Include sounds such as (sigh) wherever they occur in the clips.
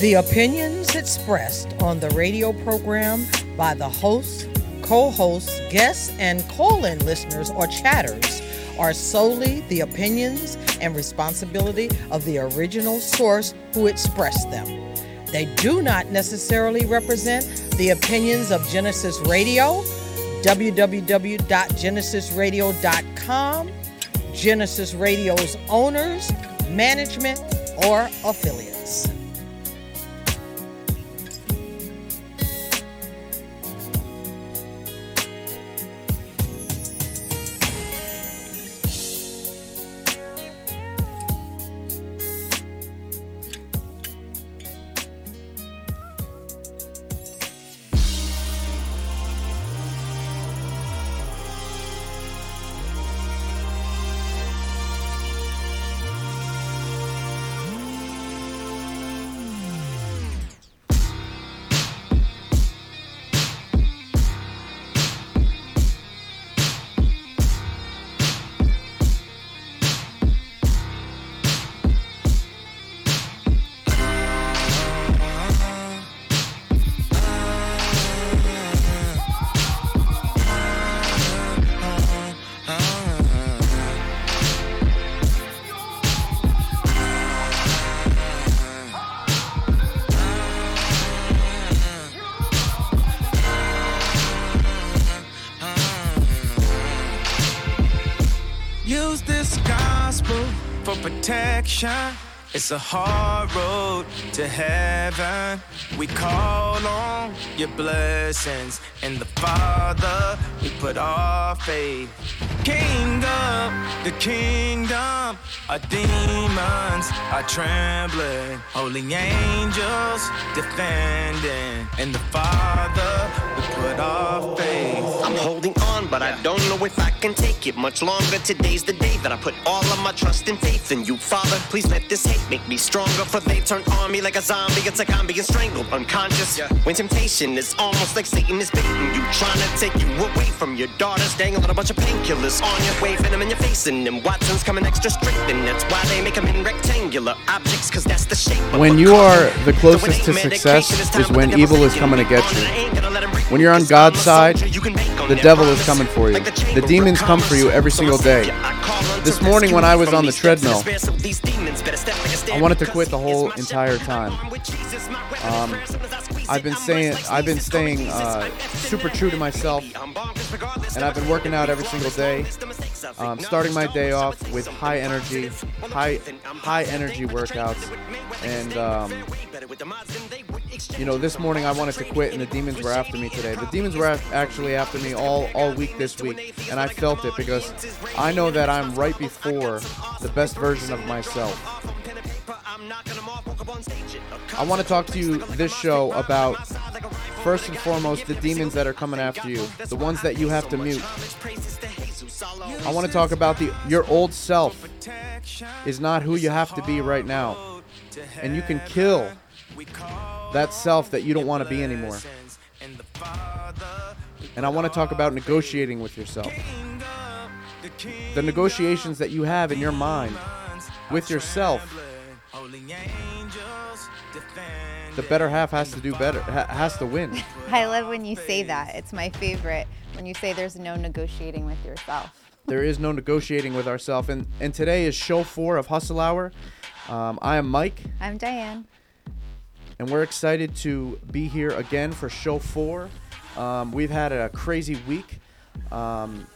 The opinions expressed on the radio program by the hosts, co hosts, guests, and call in listeners or chatters are solely the opinions and responsibility of the original source who expressed them. They do not necessarily represent the opinions of Genesis Radio, www.genesisradio.com, Genesis Radio's owners, management, or affiliates. Protection. It's a hard road to heaven. We call on your blessings. and the Father, we put our faith. Kingdom, the kingdom, our demons are trembling. Holy angels defending. and the Father, we put our faith. I'm holding on, but I don't know if I can take it much longer. Today's the day that I put all of my trust and faith in you, Father. Please let this hate make me stronger, for they turn on me like a zombie. It's like I'm being strangled, unconscious. Yeah. When temptation is almost like Satan is baiting you, trying to take you away from your daughters, dangling a bunch of painkillers on you, waving them in your face, and them Watson's coming extra straight, and that's why they make them in rectangular objects, cause that's the shape. When you are the closest to success is when evil is coming to get you. I ain't gonna let him break When you're on God's side, soldier, you can bank on the devil is coming for you. The The chamber of demons come for you every single day. said, I call on This morning when I was on the these steps in treadmill, despair, so these demons better step like a stair I wanted to quit the whole entire time. I'm with Jesus, my weapon, Um, prayer, so as I squeeze I've been saying I've been staying uh, super true to myself, I'm bonkers regardless and I've been working out every single day. Um, starting my day off with high energy, high high energy workouts, and um, you know this morning I wanted to quit, and the demons were after me today. The demons were actually after me all all week this week, and I felt it because I know that I'm right before the best version of myself. I want to talk to you this show about first and foremost the demons that are coming after you, the ones that you have to mute. I want to talk about the your old self is not who you have to be right now. And you can kill that self that you don't want to be anymore. And I want to talk about negotiating with yourself. The negotiations that you have in your mind with yourself. The better half has to do better, ha- has to win. (laughs) I love when you say that. It's my favorite when you say there's no negotiating with yourself. There is no negotiating with ourselves. And, and today is show four of Hustle Hour. Um, I am Mike, I'm Diane. and we're excited to be here again for show four. Um, we've had a crazy week. Um,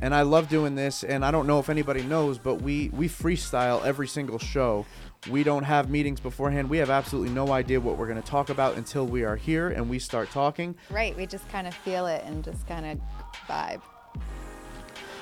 and I love doing this. And I don't know if anybody knows, but we, we freestyle every single show. We don't have meetings beforehand. We have absolutely no idea what we're going to talk about until we are here and we start talking. Right, we just kind of feel it and just kind of vibe.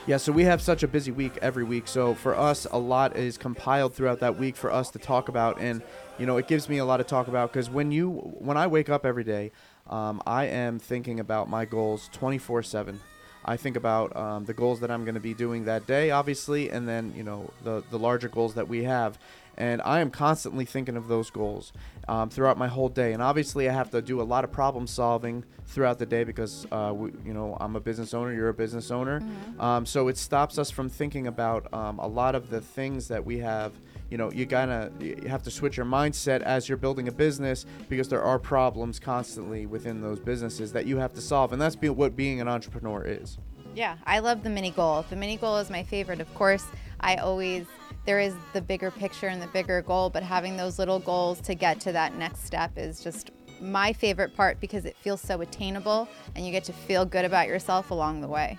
Yeah, so we have such a busy week every week. So for us, a lot is compiled throughout that week for us to talk about, and you know, it gives me a lot to talk about because when you, when I wake up every day, um, I am thinking about my goals 24/7. I think about um, the goals that I'm going to be doing that day, obviously, and then you know the the larger goals that we have. And I am constantly thinking of those goals um, throughout my whole day. And obviously, I have to do a lot of problem solving throughout the day because, uh, we, you know, I'm a business owner. You're a business owner. Um, so it stops us from thinking about um, a lot of the things that we have, you know you gotta you have to switch your mindset as you're building a business because there are problems constantly within those businesses that you have to solve and that's be, what being an entrepreneur is Yeah, I love the mini goal. The mini goal is my favorite. Of course, I always there is the bigger picture and the bigger goal, but having those little goals to get to that next step is just my favorite part because it feels so attainable and you get to feel good about yourself along the way.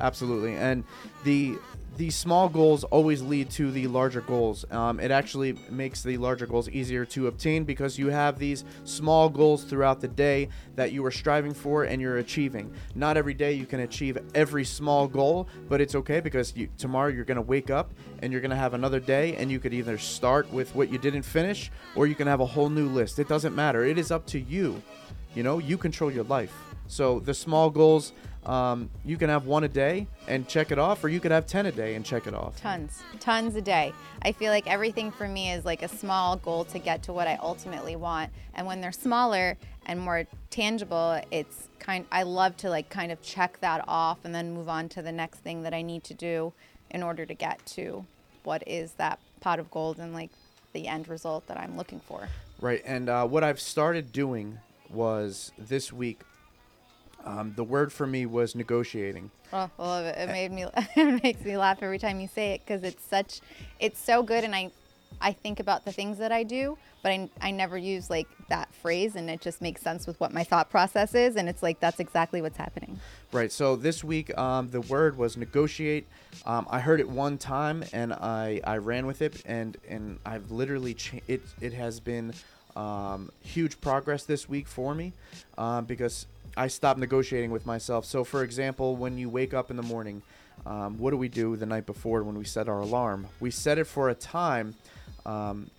Absolutely, and the the small goals always lead to the larger goals. Um, it actually makes the larger goals easier to obtain because you have these small goals throughout the day that you are striving for and you're achieving. Not every day you can achieve every small goal, but it's okay because you, tomorrow you're going to wake up and you're going to have another day, and you could either start with what you didn't finish or you can have a whole new list. It doesn't matter. It is up to you. You know, you control your life. So the small goals, um, you can have one a day and check it off, or you could have 10 a day and check it off. Tons, tons a day. I feel like everything for me is like a small goal to get to what I ultimately want. And when they're smaller and more tangible, it's kind I love to like kind of check that off and then move on to the next thing that I need to do in order to get to what is that pot of gold and like the end result that I'm looking for. Right. And uh, what I've started doing was this week, um, the word for me was negotiating. Oh, I love it. It made me (laughs) it makes me laugh every time you say it because it's such it's so good and I I think about the things that I do, but I, I never use like that phrase and it just makes sense with what my thought process is and it's like that's exactly what's happening. Right. So this week, um, the word was negotiate. Um, I heard it one time and I, I ran with it, and and I've literally cha- it it has been um, huge progress this week for me um, because I stopped negotiating with myself. So, for example, when you wake up in the morning, um, what do we do the night before when we set our alarm? We set it for a time. Um,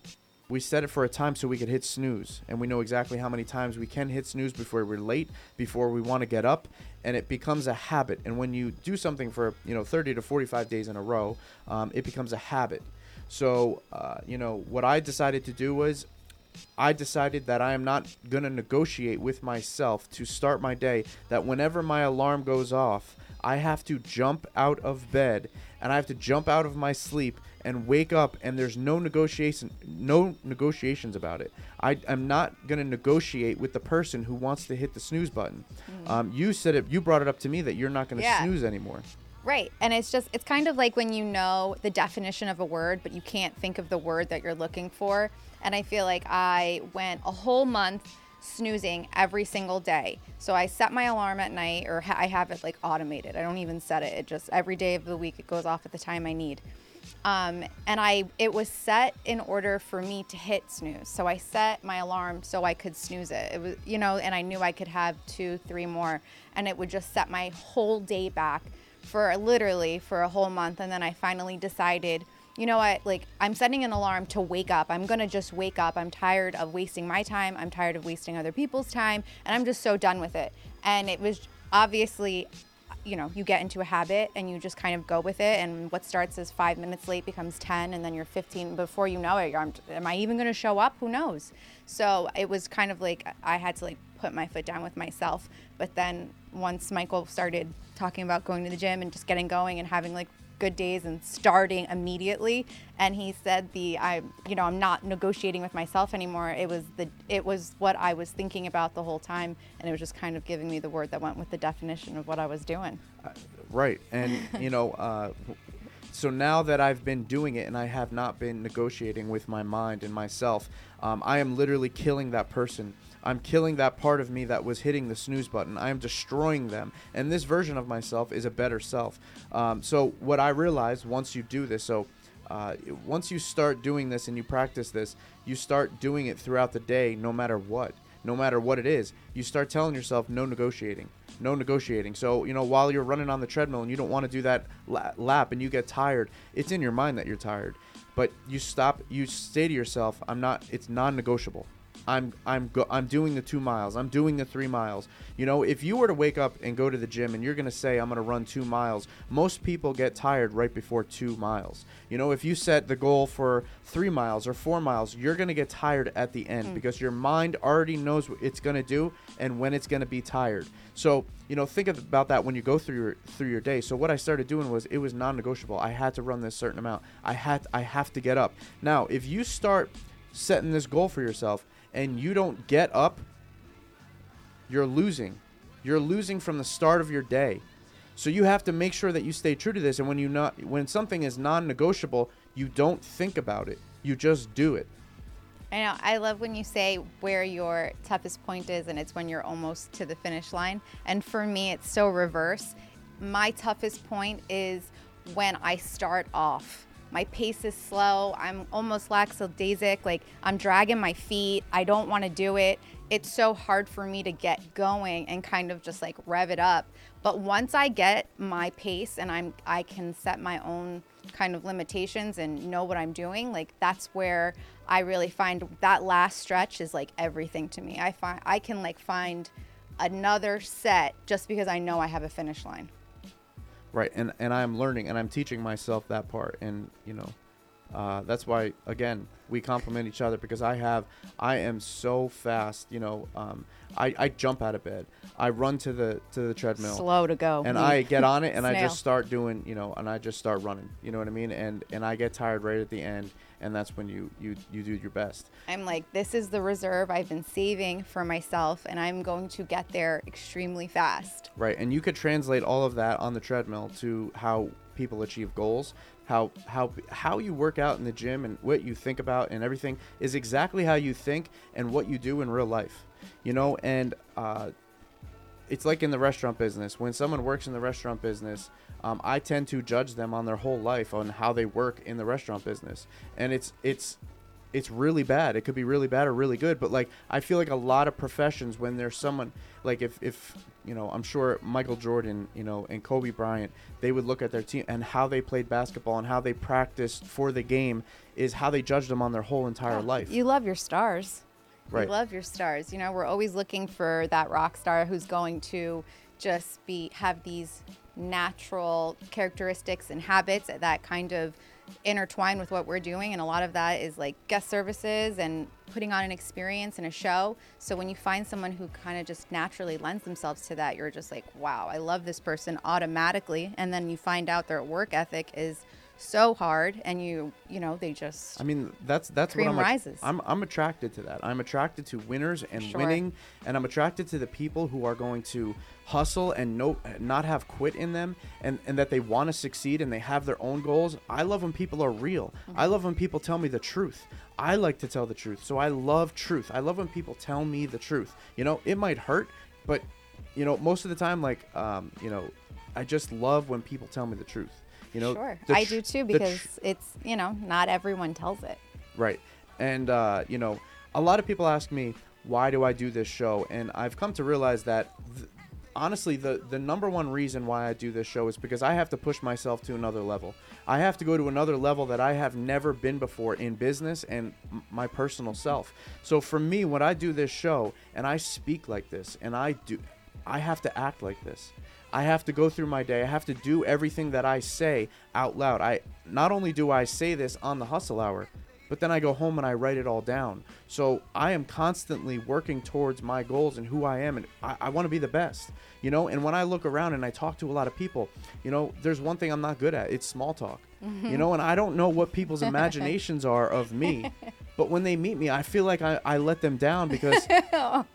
we set it for a time so we could hit snooze and we know exactly how many times we can hit snooze before we're late before we want to get up and it becomes a habit and when you do something for you know 30 to 45 days in a row um, it becomes a habit so uh, you know what i decided to do was I decided that I am not going to negotiate with myself to start my day. That whenever my alarm goes off, I have to jump out of bed and I have to jump out of my sleep and wake up and there's no negotiation no negotiations about it. I am not going to negotiate with the person who wants to hit the snooze button. Um, you said it you brought it up to me that you're not going to Yeah. snooze anymore. Right. And it's just, it's kind of like when you know the definition of a word, but you can't think of the word that you're looking for. And I feel like I went a whole month snoozing every single day. So I set my alarm at night, or ha- I have it like automated. I don't even set it. It just every day of the week it goes off at the time I need. Um, and I it was set in order for me to hit snooze. So I set my alarm so I could snooze it. It was you know, and I knew I could have two, three more, and it would just set my whole day back for literally for a whole month. And then I finally decided, you know what, like I'm setting an alarm to wake up. I'm gonna just wake up. I'm tired of wasting my time. I'm tired of wasting other people's time, and I'm just so done with it. And it was obviously you know you get into a habit and you just kind of go with it and what starts as five minutes late becomes 10 and then you're 15 before you know it am i even going to show up who knows so it was kind of like i had to like put my foot down with myself but then once michael started talking about going to the gym and just getting going and having like good days and starting immediately and he said the i you know i'm not negotiating with myself anymore it was the it was what i was thinking about the whole time and it was just kind of giving me the word that went with the definition of what i was doing Right. And, (laughs) you know, uh, so now that I've been doing it and I have not been negotiating with my mind and myself, um, I am literally killing that person. I'm killing that part of me that was hitting the snooze button. I am destroying them. And this version of myself is a better self. Um, so, what I realized once you do this, so uh, once you start doing this and you practice this, you start doing it throughout the day, no matter what. No matter what it is, you start telling yourself no negotiating, no negotiating. So you know while you're running on the treadmill and you don't want to do that la- lap and you get tired, it's in your mind that you're tired, but you stop. You say to yourself, "I'm not. It's non-negotiable. I'm I'm go- I'm doing the 2 miles. I'm doing the 3 miles. You know, if you were to wake up and go to the gym and you're going to say I'm going to run 2 miles, most people get tired right before 2 miles. You know, if you set the goal for 3 miles or 4 miles, you're going to get tired at the end hmm. because your mind already knows what it's going to do and when it's going to be tired. So, you know, think about that when you go through your through your day. So what I started doing was it was non-negotiable. I had to run this certain amount. I had I have to get up. Now, if you start setting this goal for yourself and you don't get up, you're losing. You're losing from the start of your day. So you have to make sure that you stay true to this and when you not when something is non-negotiable, you don't think about it. You just do it. I know. I love when you say where your toughest point is, and it's when you're almost to the finish line. And for me, it's so reverse. My toughest point is when I start off. My pace is slow. I'm almost lackadaisic. Like I'm dragging my feet. I don't want to do it. It's so hard for me to get going and kind of just like rev it up. But once I get my pace and I'm I can set my own kind of limitations and know what I'm doing, like that's where I really find that last stretch is like everything to me. I find I can like find another set just because I know I have a finish line. Right, and and I'm learning and I'm teaching myself that part, and you know, uh, that's why again we complement each other because I have I am so fast. You know, um, I I jump out of bed, I run to the to the treadmill, Slow to go. and I get on it and I (laughs) just start doing you know, and I just start running. You know what I mean? And and I get tired right at the end, and that's when you you you do your best. I'm like, this is the reserve I've been saving for myself, and I'm going to get there extremely fast. Right, and you could translate all of that on the treadmill to how people achieve goals. How how how you work out in the gym and what you think about and everything is exactly how you think and what you do in real life. You know, and uh, it's like in the restaurant business. When someone works in the restaurant business, um, I tend to judge them on their whole life on how they work in the restaurant business, and it's it's it's really bad. It could be really bad or really good, but like I feel like a lot of professions when there's someone like if if you know I'm sure Michael Jordan, you know, and Kobe Bryant, they would look at their team and how they played basketball and how they practiced for the game is how they judged them on their whole entire life. You love your stars. Right. You love your stars. You know, we're always looking for that rock star who's going to just be have these natural characteristics and habits that kind of intertwine with what we're doing and a lot of that is like guest services and putting on an experience and a show so when you find someone who kind of just naturally lends themselves to that you're just like wow i love this person automatically and then you find out their work ethic is so hard and you you know they just I mean, that's that's what I'm. rises. I'm I'm attracted to that. I'm attracted to winners and Sure. winning, and I'm attracted to the people who are going to hustle and no not have quit in them, and and that they want to succeed and they have their own goals. I love when people are real. I love when people tell me the truth. I like to tell the truth, so I love truth. I love when people tell me the truth. You know, it might hurt, but you know, most of the time, like um, you know, I just love when people tell me the truth. You know, sure the i do too the tr- because it's you know not everyone tells it Right. And, uh, you know, a lot of people ask me, why do I do this show? And I've come to realize that, th- honestly, the, the number one reason why I do this show is because I have to push myself to another level. I have to go to another level that I have never been before in business and m- my personal self. So for me, when I do this show and I speak like this and I do, I have to act like this. I have to go through my day. I have to do everything that I say out loud. I not only do I say this on the hustle hour, but then I go home and I write it all down. So I am constantly working towards my goals and who I am, and I, I want to be the best, you know. And when I look around and I talk to a lot of people, you know, there's one thing I'm not good at. It's small talk, you mm-hmm. know. And I don't know what people's imaginations (laughs) are of me, but when they meet me, I feel like I, I let them down because (laughs) oh.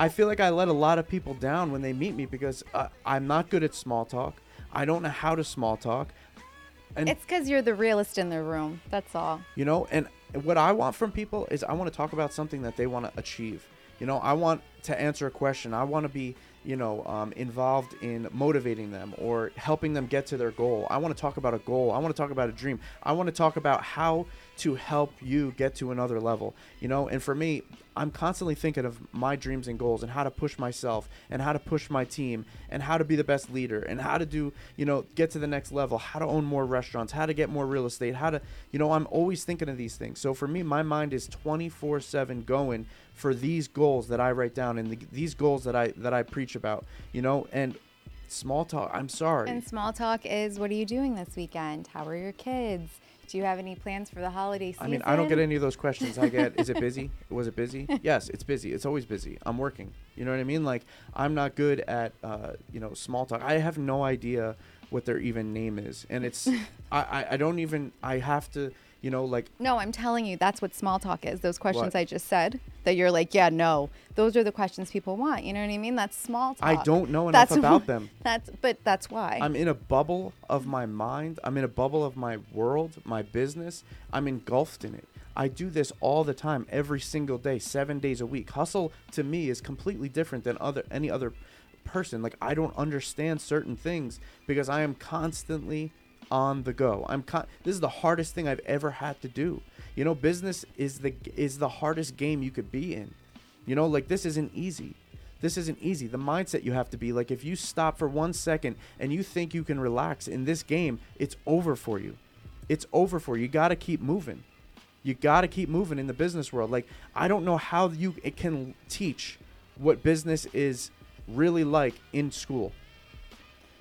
I feel like I let a lot of people down when they meet me because uh, I'm not good at small talk. I don't know how to small talk. And it's because you're the realest in the room that's all you know, and what I want from people is I want to talk about something that they want to achieve. You know, I want to answer a question. I want to be, you know, um, involved in motivating them or helping them get to their goal. I want to talk about a goal. I want to talk about a dream. I want to talk about how to help you get to another level, you know. And for me, I'm constantly thinking of my dreams and goals and how to push myself and how to push my team and how to be the best leader and how to do, you know, get to the next level, how to own more restaurants, how to get more real estate, how to, you know, I'm always thinking of these things. So for me, my mind is 24/7 going for these goals that I write down and the, these goals that I that I preach about, you know, and small talk. I'm sorry. And small talk is what are you doing this weekend? How are your kids? Do you have any plans for the holiday season? I mean, I don't get any of those questions. I get, is it (laughs) busy? Was it busy? (laughs) yes, it's busy. It's always busy. I'm working. You know what I mean? Like, I'm not good at, uh, you know, small talk. I have no idea what their even name is, and it's, (laughs) I, I, I don't even. I have to you know, like No, I'm telling you, that's what small talk is. Those questions What? I just said that you're like, yeah, no. Those are the questions people want. You know what I mean? That's small talk. I don't know enough That's about wh- them. (laughs) That's but that's why. I'm in a bubble of my mind. I'm in a bubble of my world, my business. I'm engulfed in it. I do this all the time, every single day, seven days a week. Hustle to me is completely different than other any other person. Like I don't understand certain things because I am constantly on the go. I'm con- this is the hardest thing I've ever had to do. You know, business is the is the hardest game you could be in. You know, like this isn't easy. This isn't easy. The mindset you have to be like if you stop for 1 second and you think you can relax in this game, it's over for you. It's over for you. You got to keep moving. You got to keep moving in the business world. Like I don't know how you it can teach what business is really like in school.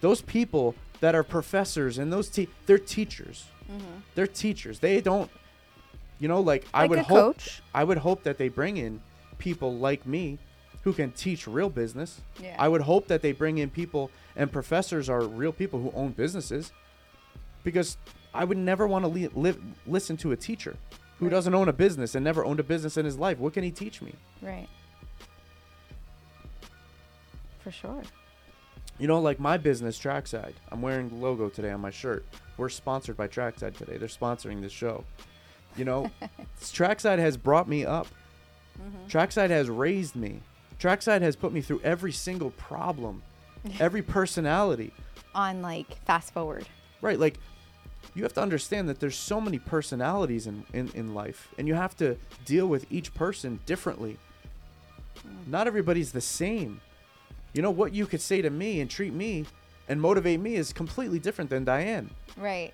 Those people that are professors and those te- they're teachers. Mm-hmm. They're teachers. They don't you know like, I would hope coach. I would hope that they bring in people like me who can teach real business. Yeah. I would hope that they bring in people and professors are real people who own businesses because I would never want to li- live, listen to a teacher who Right. doesn't own a business and never owned a business in his life. What can he teach me? right. For sure. You know, like my business, Trackside. I'm wearing the logo today on my shirt. We're sponsored by Trackside today. They're sponsoring this show. You know, (laughs) Trackside has brought me up. Mm-hmm. Trackside has raised me. Trackside has put me through every single problem, (laughs) every personality. On like fast forward. Right, like you have to understand that there's so many personalities in, in, in life, and you have to deal with each person differently. Mm. Not everybody's the same. You know, what you could say to me and treat me and motivate me is completely different than Diane. Right.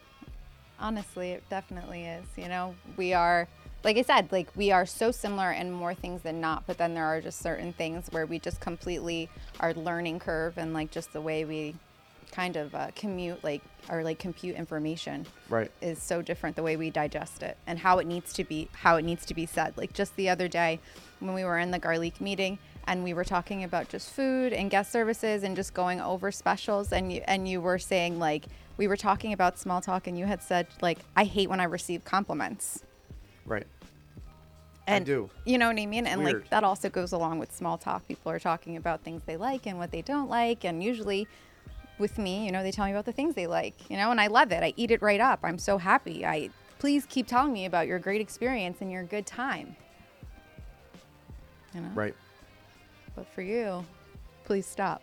Honestly, it definitely is. You know, we are, like I said, like we are so similar in more things than not, but then there are just certain things where we just completely, our learning curve and like just the way we kind of uh, commute, like, or like compute information Right. is so different the way we digest it and how it needs to be how it needs to be said like just the other day when we were in the garlic meeting and we were talking about just food and guest services and just going over specials and you and you were saying like we were talking about small talk and you had said like I hate when I receive compliments Right. and do. you know what I mean and weird. like that also goes along with small talk people are talking about things they like and what they don't like and usually with me you know they tell me about the things they like you know and I love it I eat it right up I'm so happy I please keep telling me about your great experience and your good time you know Right. But for you please stop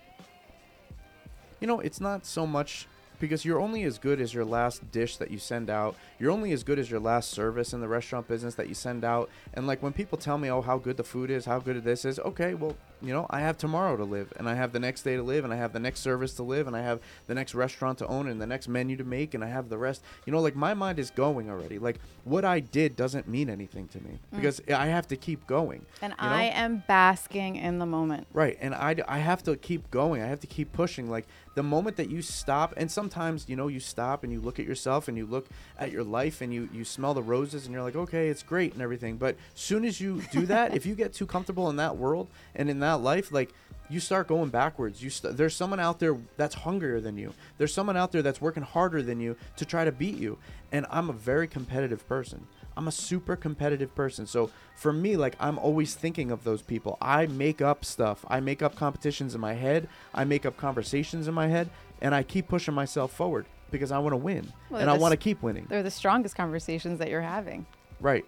You know, it's not so much because you're only as good as your last dish that you send out. You're only as good as your last service in the restaurant business that you send out. And like when people tell me, "Oh, how good the food is, how good this is," okay, well, you know, I have tomorrow to live, and I have the next day to live, and I have the next service to live, and I have the next restaurant to own, and the next menu to make, and I have the rest. You know, like my mind is going already. Like what I did doesn't mean anything to me mm. because I have to keep going. and you know? I am basking in the moment Right, and I, I have to keep going. I have to keep pushing. Like the moment that you stop, and sometimes you know you stop and you look at yourself and you look at your life and you you smell the roses and you're like, okay, it's great and everything. But soon as you do (laughs) that, if you get too comfortable in that world and in that life, like you start going backwards. You st- there's someone out there that's hungrier than you. There's someone out there that's working harder than you to try to beat you. And I'm a very competitive person. I'm a super competitive person. So for me, like I'm always thinking of those people. I make up stuff. I make up competitions in my head. I make up conversations in my head, and I keep pushing myself forward because I want to win Well, and I want to keep winning. they're the strongest conversations that you're having Right.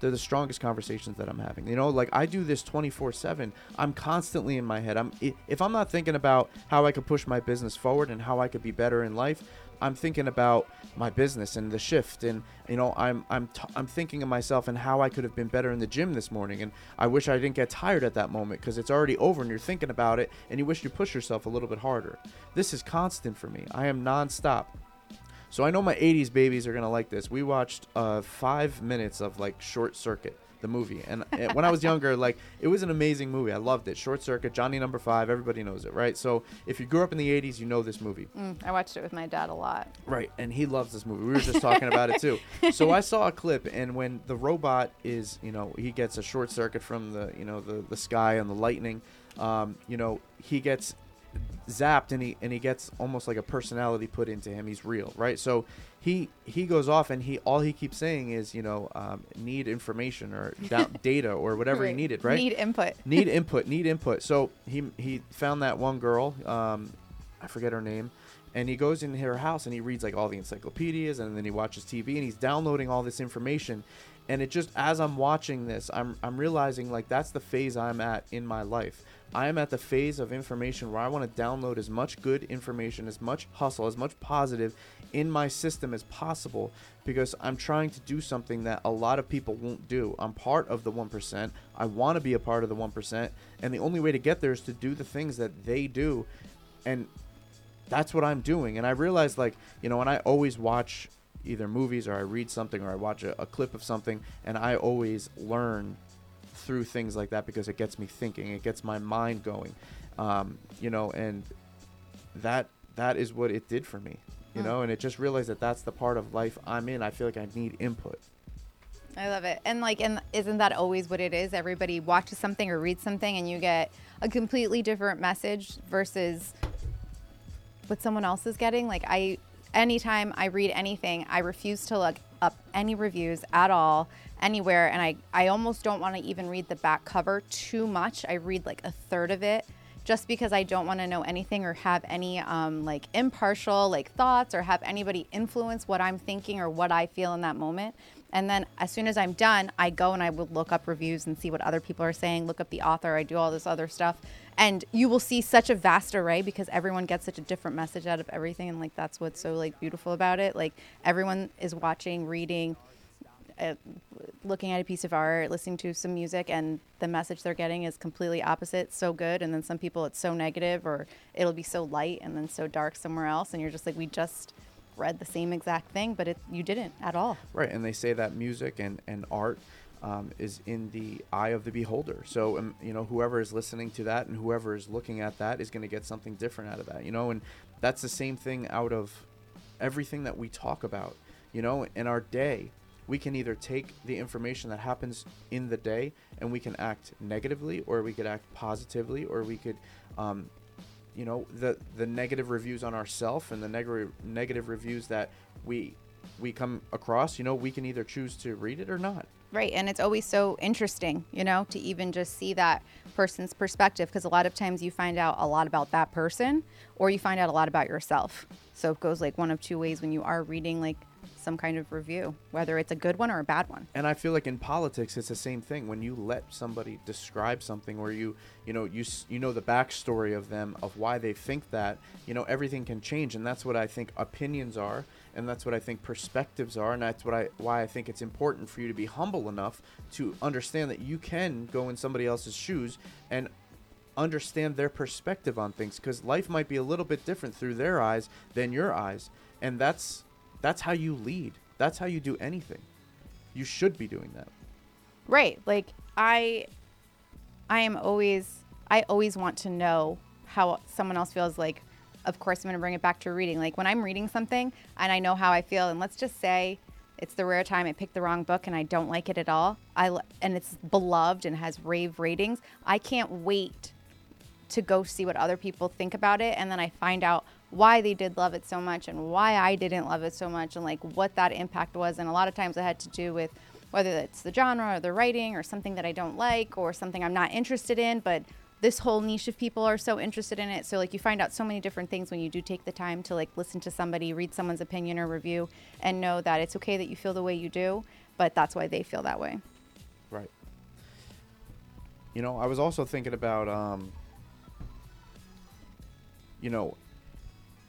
they're the strongest conversations that I'm having. You know, like I do this 24/7. I'm constantly in my head. I'm if I'm not thinking about how I could push my business forward and how I could be better in life, I'm thinking about my business and the shift and you know I'm I'm t- I'm thinking of myself and how I could have been better in the gym this morning and I wish I didn't get tired at that moment because it's already over and you're thinking about it and you wish you push yourself a little bit harder. This is constant for me. I am nonstop. So I know my 80s babies are gonna like this. We watched uh, five minutes of like Short Circuit, the movie, and uh, when I was younger, like it was an amazing movie. I loved it. Short Circuit, Johnny Number Five, everybody knows it, right? So if you grew up in the 80s, you know this movie. Mm, I watched it with my dad a lot. Right, and he loves this movie. We were just talking about it too. (laughs) So I saw a clip, and when the robot is, you know, he gets a short circuit from the, you know, the the sky and the lightning, um, you know, he gets zapped and he and he gets almost like a personality put into him. He's real, right? So he he goes off and he all he keeps saying is, you know, um, need information or (laughs) da- data or whatever he Right. needed, right? Need input. need (laughs) input need input so he he found that one girl um i forget her name and he goes in her house and he reads like all the encyclopedias and then he watches tv and he's downloading all this information and it just as i'm watching this i'm i'm realizing like that's the phase i'm at in my life i am at the phase of information where i want to download as much good information as much hustle as much positive in my system as possible because I'm trying to do something that a lot of people won't do. I'm part of the 1%. I want to be a part of the 1%. And the only way to get there is to do the things that they do. And that's what I'm doing. And I realized, like, you know, when I always watch either movies or I read something or I watch a, a clip of something, and I always learn through things like that because it gets me thinking, it gets my mind going. Um, you know, and that that is what it did for me you know and it just realized that that's the part of life i'm in i feel like i need input I love it. And like, and isn't that always what it is? Everybody watches something or reads something, and you get a completely different message versus what someone else is getting. Like, I, anytime I read anything, I refuse to look up any reviews at all anywhere, and I, I almost don't want to even read the back cover too much. I read like a third of it. Just because I don't want to know anything or have any um, like impartial like thoughts or have anybody influence what I'm thinking or what I feel in that moment. And then as soon as I'm done, I go and I will look up reviews and see what other people are saying, look up the author, I do all this other stuff. And you will see such a vast array because everyone gets such a different message out of everything and like that's what's so like beautiful about it. Like everyone is watching, reading, uh, looking at a piece of art, listening to some music, and the message they're getting is completely opposite, so good. And then some people it's so negative, or it'll be so light and then so dark somewhere else, and you're just like, we just read the same exact thing, but it you didn't at all. right and they say that music and and art um, is in the eye of the beholder so um, you know whoever is listening to that and whoever is looking at that is going to get something different out of that you know and that's the same thing out of everything that we talk about you know in our day we can either take the information that happens in the day and we can act negatively or we could act positively or we could um, you know the the negative reviews on ourself and the negative negative reviews that we we come across you know we can either choose to read it or not Right. And it's always so interesting, you know, to even just see that person's perspective because a lot of times you find out a lot about that person or you find out a lot about yourself. So it goes like one of two ways when you are reading like some kind of review, whether it's a good one or a bad one. and i feel like in politics it's the same thing. When you let somebody describe something or you you know you you know the backstory of them of why they think that you know everything can change. And that's what i think opinions are and that's what i think perspectives are and that's what i why i think it's important for you to be humble enough to understand that you can go in somebody else's shoes and understand their perspective on things because life might be a little bit different through their eyes than your eyes. And that's that's how you lead that's how you do anything you should be doing that Right. Like I I am always I always want to know how someone else feels like of course I'm going to bring it back to reading. Like when I'm reading something and I know how I feel and let's just say it's the rare time I picked the wrong book and I don't like it at all. I and it's beloved and has rave ratings. I can't wait to go see what other people think about it and then I find out why they did love it so much and why I didn't love it so much and like what that impact was. And a lot of times it had to do with whether it's the genre or the writing or something that I don't like or something I'm not interested in but this whole niche of people are so interested in it. So like you find out so many different things when you do take the time to like listen to somebody read someone's opinion or review and know that it's okay that you feel the way you do but that's why they feel that way. Right. you know, I was also thinking about, um, you know,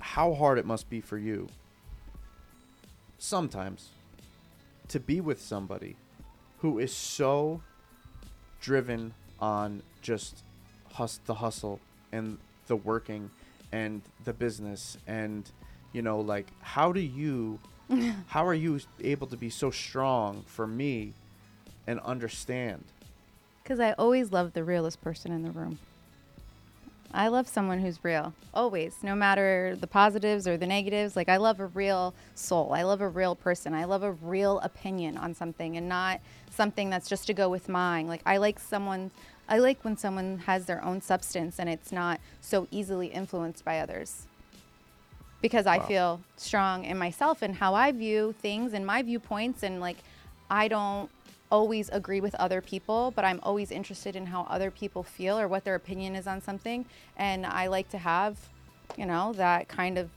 how hard it must be for you sometimes to be with somebody who is so driven on just hus- the hustle and the working and the business and you know like how do you (laughs) how are you able to be so strong for me and understand Because I always love the realest person in the room. I love someone who's real, always, no matter the positives or the negatives. Like, I love a real soul. I love a real person. I love a real opinion on something and not something that's just to go with mine. Like, I like someone, I like when someone has their own substance and it's not so easily influenced by others. Because I Wow. feel strong in myself and how I view things and my viewpoints. And, like, I don't always agree with other people, but I'm always interested in how other people feel or what their opinion is on something. And I like to have, you know, that kind of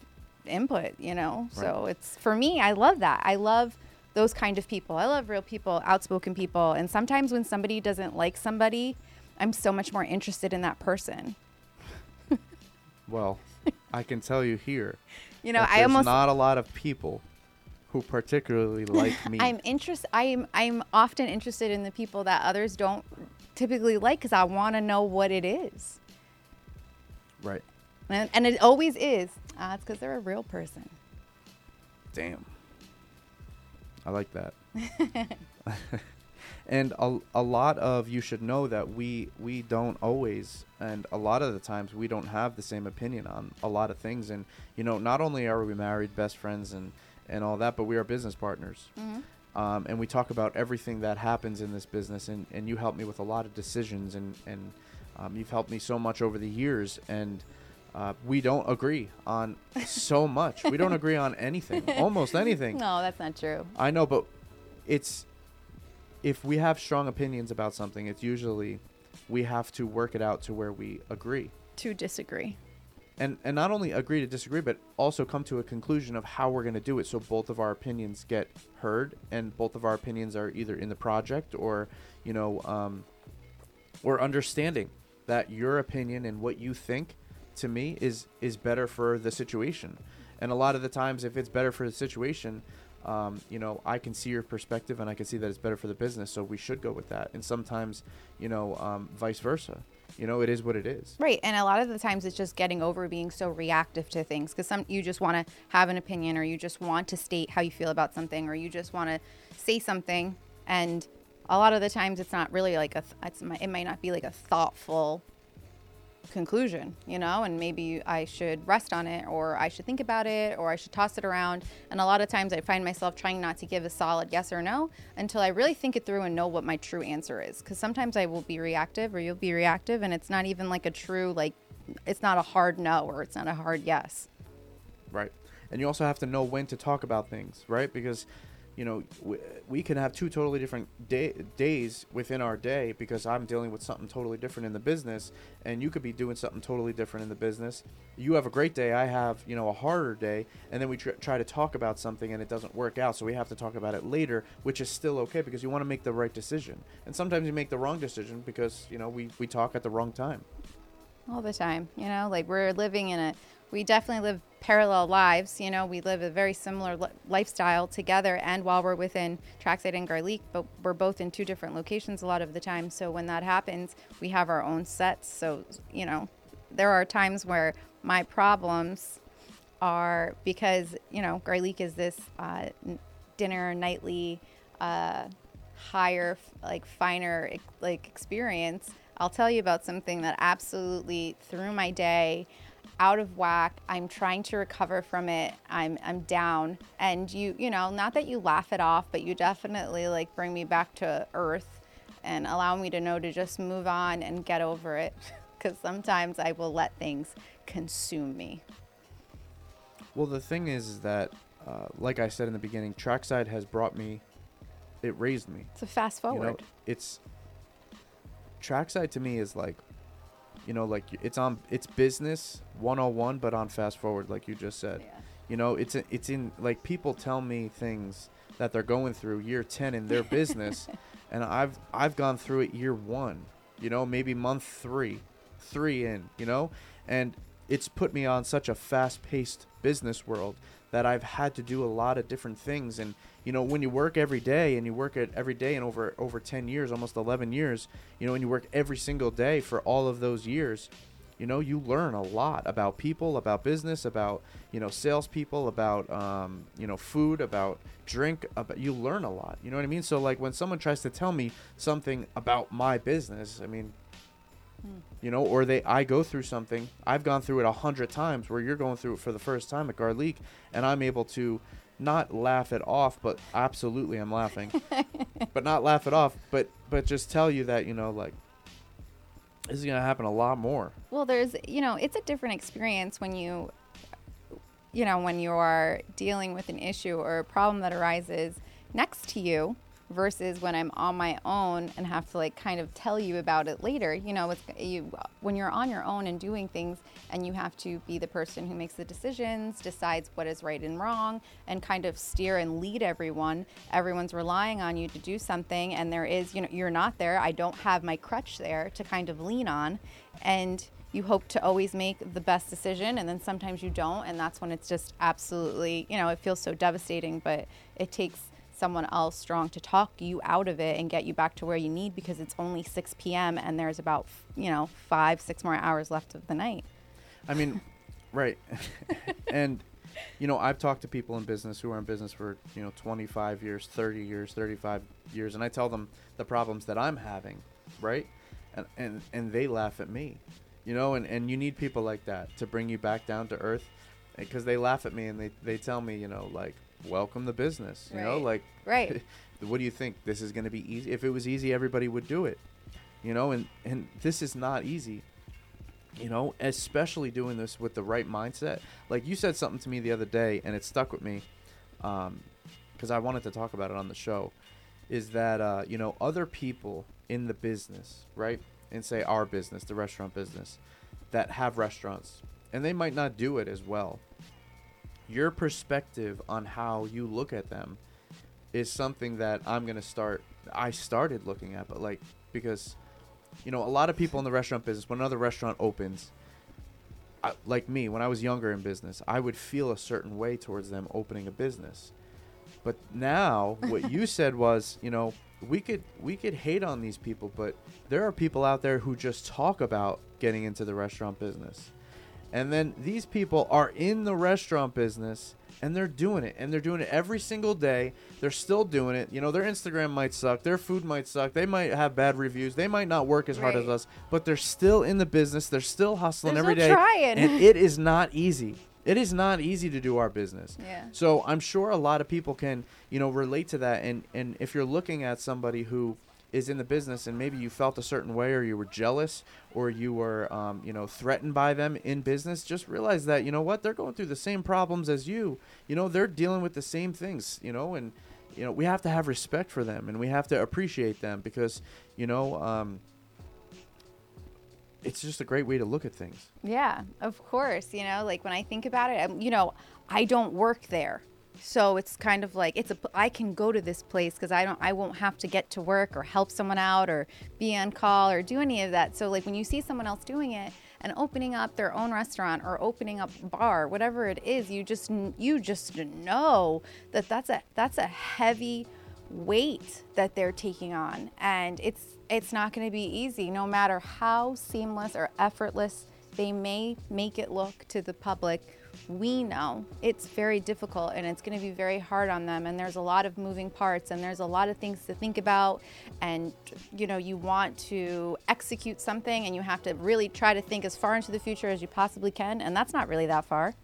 input, you know? So it's for me, I love that. I love those kind of people. I love real people, outspoken people. And sometimes when somebody doesn't like somebody, I'm so much more interested in that person. well i can tell you here (laughs) You know, I almost not a lot of people who particularly (laughs) like me I'm interest. I'm I'm often interested in the people that others don't typically like because I want to know what it is, right and, and it always is. Uh, it's because they're a real person. Damn. I like that. (laughs) (laughs) and a, a lot of you should know that we we don't always and a lot of the times we don't have the same opinion on a lot of things and you know not only are we married best friends and and all that but we are business partners um, and we talk about everything that happens in this business and, and you help me with a lot of decisions and and um, you've helped me so much over the years and uh, we don't agree on so (laughs) much we don't agree on anything almost anything No, that's not true. I know, but it's if we have strong opinions about something, it's usually we have to work it out to where we agree. To disagree. And and not only agree to disagree, but also come to a conclusion of how we're going to do it so both of our opinions get heard and both of our opinions are either in the project or, you know, um or understanding that your opinion and what you think to me is is better for the situation. And a lot of the times if it's better for the situation, um, you know, I can see your perspective and I can see that it's better for the business, so we should go with that. And sometimes, you know, um, vice versa. You know, it is what it is. Right, and a lot of the times it's just getting over being so reactive to things because some you just want to have an opinion or you just want to state how you feel about something or you just want to say something, and a lot of the times it's not really like a th- it's, it might not be like a thoughtful conclusion, you know, and maybe I should rest on it or I should think about it or I should toss it around. And a lot of times I find myself trying not to give a solid yes or no until I really think it through and know what my true answer is. Because sometimes I will be reactive or you'll be reactive and it's not even like a true, like, it's not a hard no or it's not a hard yes. Right. And you also have to know when to talk about things, right? Because, you know, we, we can have two totally different day, days within our day because I'm dealing with something totally different in the business, and you could be doing something totally different in the business. You have a great day, I have, you know, a harder day, and then we tr- try to talk about something and it doesn't work out, so we have to talk about it later, which is still okay because you want to make the right decision. And sometimes you make the wrong decision because, you know, we, we talk at the wrong time. all the time you know like we're living in a we definitely live parallel lives you know we live a very similar li- lifestyle together and while we're within trackside and garlic but we're both in two different locations a lot of the time. So when that happens we have our own sets. So you know there are times where my problems are because you know garlic is this uh, dinner nightly uh, higher like finer like experience. I'll tell you about something that absolutely threw my day out of whack. I'm trying to recover from it. I'm i'm down. And you you know not that you laugh it off but you definitely like bring me back to earth and allow me to know to just move on and get over it. (laughs) Because sometimes i will let things consume me. Well, the thing is, is that, uh, like I said in the beginning, Trackside has brought me, it raised me. It's a fast forward You know, it's Trackside to me is like, you know, like it's on it's business 101, but on fast forward, like you just said. Yeah. You know, it's a, it's in like people tell me things that they're going through year 10 in their business, (laughs) and I've I've gone through it year one. you know, maybe month three, three in, you know, and it's put me on such a fast-paced business world that I've had to do a lot of different things. And you know, when you work every day and you work it every day and over over 10 years, almost 11 years, you know, and you work every single day for all of those years, you know, you learn a lot about people, about business, about you know, salespeople, about um, you know, food, about drink. About you learn a lot. You know what I mean? So like when someone tries to tell me something about my business, I mean, you know, or they I go through something. I've gone through it a hundred times where you're going through it for the first time at Garlic, and I'm able to not laugh it off, but absolutely I'm laughing, (laughs) but not laugh it off, but but just tell you that you know like this is gonna happen a lot more. Well, there's, you know, it's a different experience when you, you know, when you are dealing with an issue or a problem that arises next to you versus when I'm on my own and have to like kind of tell you about it later. You know, you when you're on your own and doing things and you have to be the person who makes the decisions, decides what is right and wrong and kind of steer and lead everyone. Everyone's relying on you to do something and there is, you know, you're not there. I don't have my crutch there to kind of lean on and you hope to always make the best decision and then sometimes you don't and that's when it's just absolutely, you know, it feels so devastating, but it takes someone else strong to talk you out of it and get you back to where you need because it's only 6 p.m. and there's about, you know, five, six more hours left of the night. I mean, (laughs) right. (laughs) and you know, I've talked to people in business who are in business for, you know, 25 years, 30 years, 35 years, and I tell them the problems that I'm having, right? And and and they laugh at me. You know, and and you need people like that to bring you back down to earth eh, because they laugh at me and they they tell me, you know, like welcome the business, you know, like Right. (laughs) what do you think this is going to be easy? If it was easy, everybody would do it. You know, and and this is not easy you know, especially doing this with the right mindset. Like you said something to me the other day, and it stuck with me, because I wanted to talk about it on the show. Is that uh, you know other people in the business, right? And say our business, the restaurant business, that have restaurants, and they might not do it as well. Your perspective on how you look at them is something that I'm gonna start. I started looking at, but like because you know, a lot of people in the restaurant business, when another restaurant opens, I, like me, when I was younger in business, I would feel a certain way towards them opening a business. But now, what you (laughs) said was, you know, we could we could hate on these people, but there are people out there who just talk about getting into the restaurant business. And then these people are in the restaurant business and they're doing it and they're doing it every single day. They're still doing it. You know, their Instagram might suck, their food might suck, they might have bad reviews, they might not work as hard as us, but they're still in the business. They're still hustling every day. They're every still day. trying. And it is not easy. It is not easy to do our business. Yeah. So I'm sure a lot of people can, you know, relate to that. And and if you're looking at somebody who is in the business and maybe you felt a certain way or you were jealous or you were um, you know threatened by them in business just realize that you know what they're going through the same problems as you you know they're dealing with the same things you know and you know we have to have respect for them and we have to appreciate them because you know um, it's just a great way to look at things Yeah, of course. You know, like when I think about it, um, you know, I don't work there. So it's kind of like it's a I can go to this place because I don't I won't have to get to work or help someone out or be on call or do any of that. So like when you see someone else doing it and opening up their own restaurant or opening up bar, whatever it is, you just you just know that that's a that's a heavy weight that they're taking on and it's it's not going to be easy no matter how seamless or effortless they may make it look to the public we know it's very difficult and it's going to be very hard on them and there's a lot of moving parts and there's a lot of things to think about and you know you want to execute something and you have to really try to think as far into the future as you possibly can and that's not really that far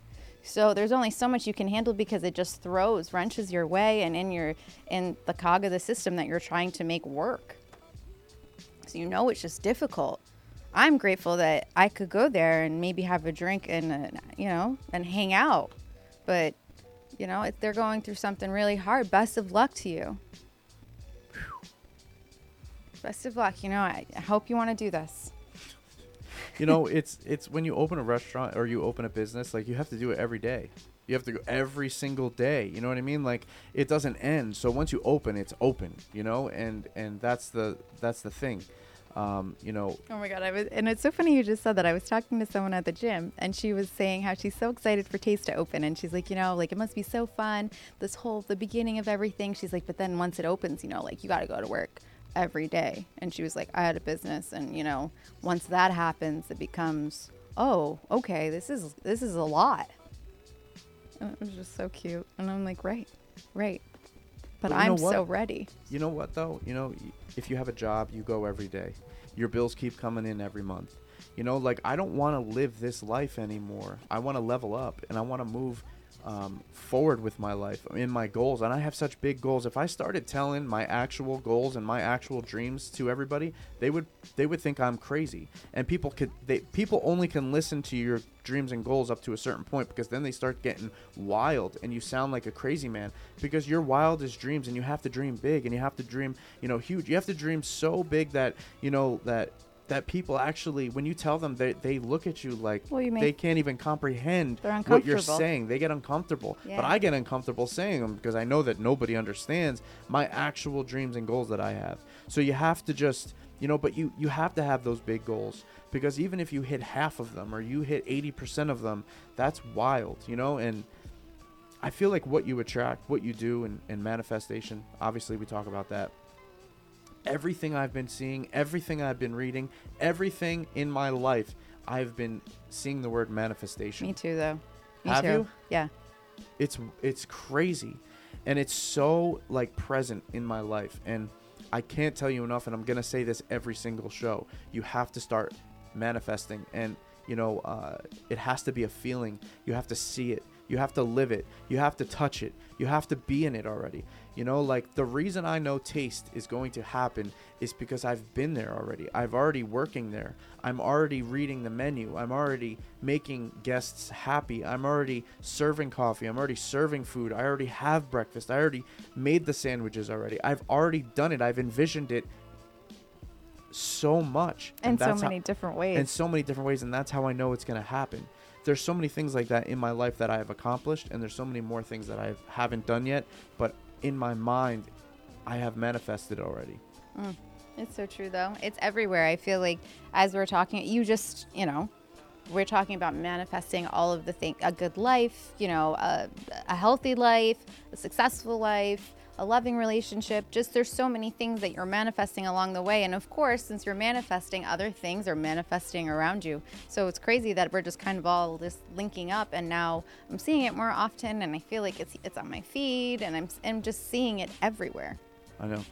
so there's only so much you can handle because it just throws wrenches your way and in your in the cog of the system that you're trying to make work. So you know it's just difficult. I'm grateful that I could go there and maybe have a drink and uh, you know and hang out. But you know, if they're going through something really hard, best of luck to you. Best of luck. You know, I, I hope you want to do this. you know it's it's when you open a restaurant or you open a business like you have to do it every day you have to go every single day you know what i mean like it doesn't end so once you open it's open you know and and that's the that's the thing Um, you know, Oh my god, I was and it's so funny you just said that. I was talking to someone at the gym and she was saying how she's so excited for Taste to open and she's like, you know, like it must be so fun, this whole the beginning of everything. She's like, but then once it opens, you know, like you got to go to work every day. And she was like, I had a business and, you know, once that happens, it becomes, oh, okay, this is this is a lot. And it was just so cute. And I'm like, right. Right. But, you I'm so ready. you know what though? You know, if you have a job, you go every day. Your bills keep coming in every month. You know, like I don't want to live this life anymore. I want to level up and I want to move um, forward with my life in my goals. And I have such big goals. If I started telling my actual goals and my actual dreams to everybody, they would they would think I'm crazy. And people could they people only can listen to your dreams and goals up to a certain point because then they start getting wild and you sound like a crazy man because your wildest dreams and you have to dream big and you have to dream you know huge you have to dream so big that you know that that people actually when you tell them they, they look at you like Well, you they can't even comprehend what you're saying. They get uncomfortable. Yeah. but i get uncomfortable saying them because i know that nobody understands my actual dreams and goals that i have. So you have to just you know but you you have to have those big goals because even if you hit half of them or you hit 80% of them that's wild you know? And i feel like what you attract what you do in, in manifestation obviously we talk about that everything i've been seeing everything i've been reading everything in my life i've been seeing the word manifestation Me too though. Me Have too. you? Yeah. it's it's crazy and it's so like present in my life and i can't tell you enough and i'm gonna say this every single show you have to start manifesting and you know uh, it has to be a feeling you have to see it you have to live it. You have to touch it. You have to be in it already. You know like the reason i know taste is going to happen is because i've been there already. I've already working there. I'm already reading the menu. I'm already making guests happy. I'm already serving coffee. I'm already serving food. I already have breakfast. I already made the sandwiches already. I've already done it. I've envisioned it so much. In so that's how- many different ways. in so many different ways and that's how i know it's going to happen there's so many things like that in my life that i have accomplished and there's so many more things that i haven't done yet but in my mind i have manifested already mm. It's so true, though. It's everywhere. I feel like as we're talking, you just, you know, we're talking about manifesting all of the things a good life, you know, a, a healthy life, a successful life, a loving relationship. Just there's so many things that you're manifesting along the way. And of course, since you're manifesting, other things are manifesting around you. So it's crazy that we're just kind of all just linking up. And now I'm seeing it more often, and I feel like it's it's on my feed, and I'm I'm just seeing it everywhere. I know.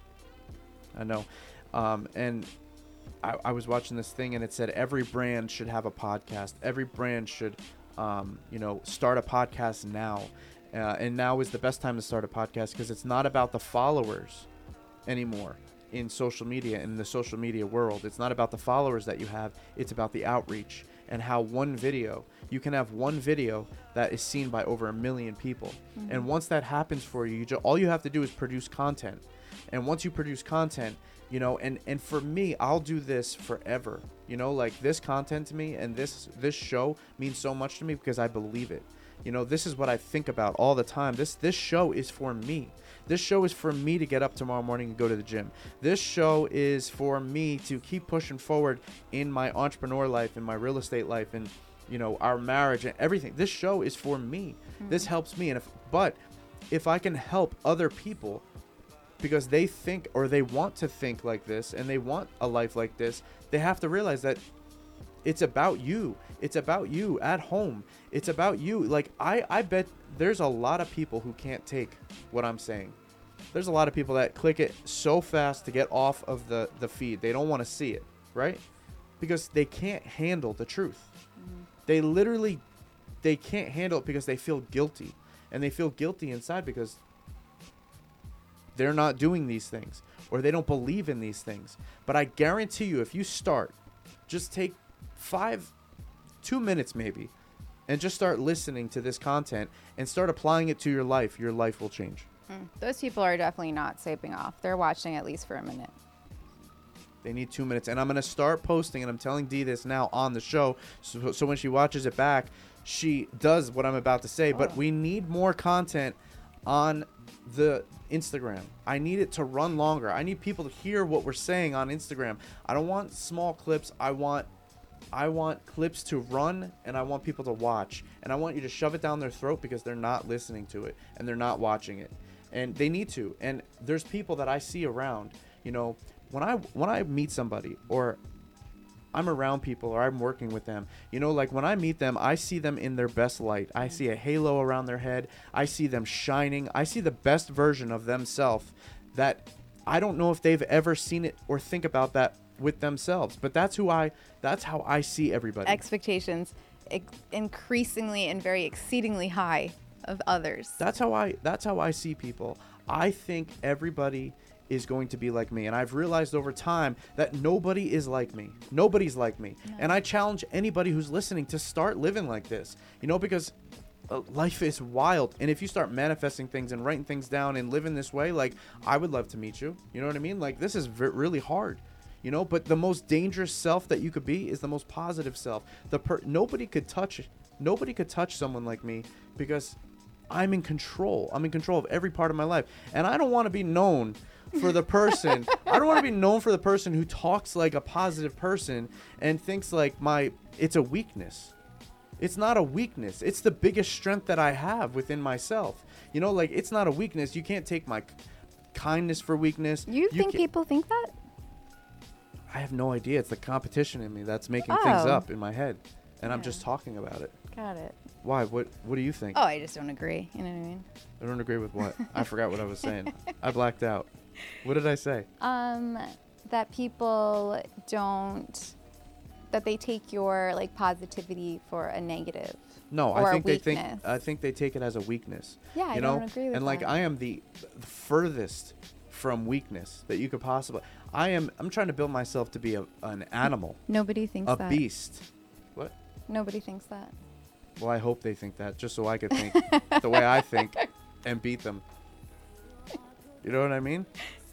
I know. Um, and I, I was watching this thing and it said every brand should have a podcast. Every brand should, um, you know, start a podcast now. Uh, and now is the best time to start a podcast because it's not about the followers anymore in social media in the social media world. It's not about the followers that you have. It's about the outreach and how one video you can have one video that is seen by over a million people. And once that happens for you, you ju- all you have to do is produce content. And once you produce content, you know, and and for me, I'll do this forever. You know, like this content to me and this this show means so much to me because I believe it. You know, this is what I think about all the time. This this show is for me. This show is for me to get up tomorrow morning and go to the gym. This show is for me to keep pushing forward in my entrepreneur life, in my real estate life, and you know, our marriage and everything. This show is for me. Hmm. This helps me and if but if I can help other people because they think or they want to think like this and they want a life like this, they have to realize that it's about you. It's about you at home. It's about you. Like I I bet there's a lot of people who can't take what I'm saying. There's a lot of people that click it so fast to get off of the the feed. They don't want to see it, right? Because they can't handle the truth. Mm-hmm. They literally they can't handle it because they feel guilty. And they feel guilty inside because they're not doing these things or they don't believe in these things. But I guarantee you, if you start, just take five, two minutes maybe, and just start listening to this content and start applying it to your life, your life will change. Hmm. Those people are definitely not saping off. They're watching at least for a minute. They need two minutes. And I'm going to start posting, and I'm telling Dee this now on the show. So, so when she watches it back, she does what I'm about to say. But oh. we need more content on the Instagram. I need it to run longer. I need people to hear what we're saying on Instagram. I don't want small clips. I want I want clips to run and I want people to watch. And I want you to shove it down their throat because they're not listening to it and they're not watching it. And they need to. And there's people that I see around, you know, when I when I meet somebody or I'm around people or I'm working with them. You know, like when I meet them, I see them in their best light. I see a halo around their head. I see them shining. I see the best version of themselves that I don't know if they've ever seen it or think about that with themselves. But that's who I that's how I see everybody. Expectations increasingly and very exceedingly high of others. That's how I that's how I see people. I think everybody is going to be like me and I've realized over time that nobody is like me. Nobody's like me. And I challenge anybody who's listening to start living like this. You know because uh, life is wild and if you start manifesting things and writing things down and living this way like I would love to meet you. You know what I mean? Like this is v- really hard you know but the most dangerous self that you could be is the most positive self. The per- nobody could touch nobody could touch someone like me because i'm in control. I'm in control of every part of my life. And i don't want to be known for the person (laughs) i don't want to be known for the person who talks like a positive person and thinks like my it's a weakness. It's not a weakness. It's the biggest strength that i have within myself. You know like it's not a weakness. You can't take my kindness for weakness. You think ca- people think that? I have no idea. It's the competition in me that's making things Oh. up in my head, and I'm Yeah. just talking about it. Got it. Why? What? What do you think? Oh, I just don't agree. You know what I mean? I don't agree with what. I forgot what I was saying. (laughs) I blacked out. What did I say? Um, that people don't that they take your like positivity for a negative. No, or I a think they think weakness. I think they take it as a weakness. Yeah, I you know? don't agree with And like that. I am the the furthest from weakness that you could possibly. I am. I'm trying to build myself to be a, an animal, Nobody thinks a that. beast. What? Nobody thinks that. Well, I hope they think that, just so I could (laughs) think the way I think and beat them. You know what I mean?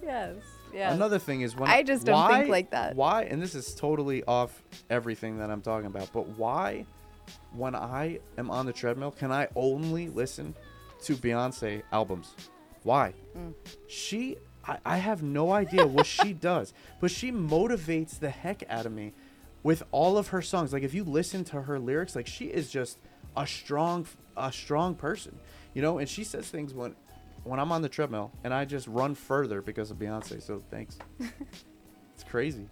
Yes. Yeah. Another thing is when I just don't think like that. Why? And this is totally off everything that I'm talking about. But why, when I am on the treadmill, can I only listen to Beyonce albums? Why? Mm. She, I, I have no idea what she (laughs) does, but she motivates the heck out of me with all of her songs. Like if you listen to her lyrics, like she is just a strong, a strong person, you know. And she says things when, when I'm on the treadmill, and I just run further because of Beyonce. So thanks. (laughs) it's crazy.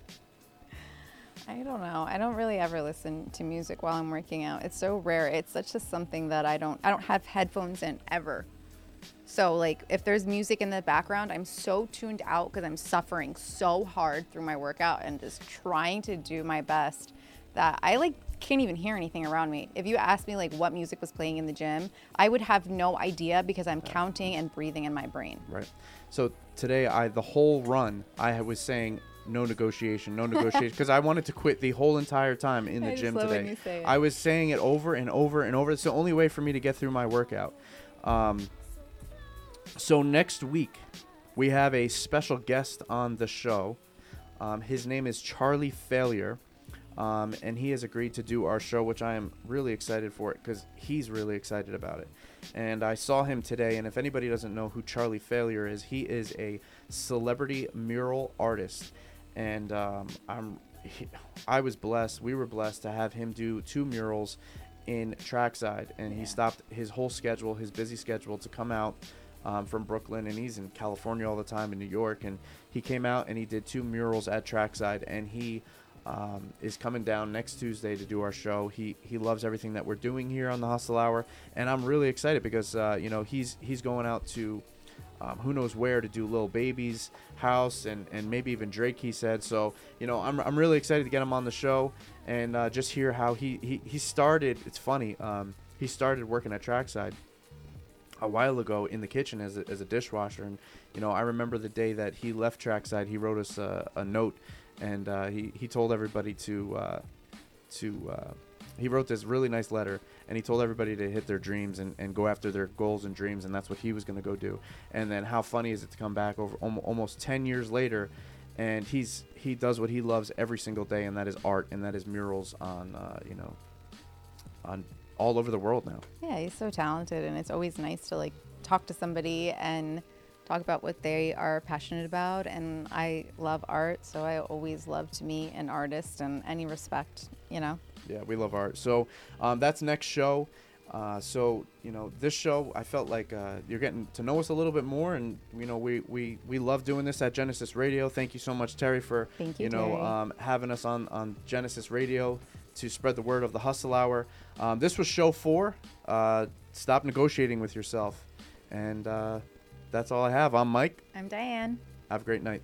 I don't know. I don't really ever listen to music while I'm working out. It's so rare. It's such just something that I don't I don't have headphones in ever. So like if there's music in the background, I'm so tuned out because I'm suffering so hard through my workout and just trying to do my best that I like can't even hear anything around me. If you asked me like what music was playing in the gym, I would have no idea because I'm counting and breathing in my brain. Right. So today, I the whole run, I was saying no negotiation, no negotiation, (laughs) because I wanted to quit the whole entire time in the I gym today. you say it. I was saying it over and over and over. It's the only way for me to get through my workout. Um, so next week, we have a special guest on the show. Um, his name is Charlie Failure. Um, and he has agreed to do our show, which I am really excited for it because he's really excited about it. And I saw him today, and if anybody doesn't know who Charlie Failure is, he is a celebrity mural artist, and um, I'm he, I was blessed. We were blessed to have him do two murals in Trackside, and he stopped his whole schedule, his busy schedule, to come out um, from Brooklyn, and he's in California all the time, in New York, and he came out and he did two murals at Trackside, and he um, is coming down next Tuesday to do our show. He he loves everything that we're doing here on the Hustle Hour, and I'm really excited because uh, you know he's he's going out to um, who knows where to do Lil Baby's house and, and maybe even Drake. He said so. You know I'm, I'm really excited to get him on the show and uh, just hear how he, he he started. It's funny. Um, he started working at Trackside a while ago in the kitchen as a, as a dishwasher. And you know i remember the day that he left trackside he wrote us a, a note and uh, he, he told everybody to uh, to uh, he wrote this really nice letter and he told everybody to hit their dreams and, and go after their goals and dreams and that's what he was going to go do. And then how funny is it to come back over almost 10 years later and he's he does what he loves every single day and that is art and that is murals on uh, you know on all over the world now Yeah, he's so talented, and it's always nice to like talk to somebody and talk about what they are passionate about. And I love art, so I always love to meet an artist and any respect, you know. Yeah, we love art. So um, that's next show. Uh, so you know, this show, I felt like uh, you're getting to know us a little bit more, and you know, we we we love doing this at Genesis Radio. Thank you so much, Terry, for Thank you, know Terry. um, having us on on Genesis Radio to spread the word of the Hustle Hour. Um, this was show four. Uh, stop negotiating with yourself, and uh, that's all I have. I'm Mike. I'm Diane. Have a great night.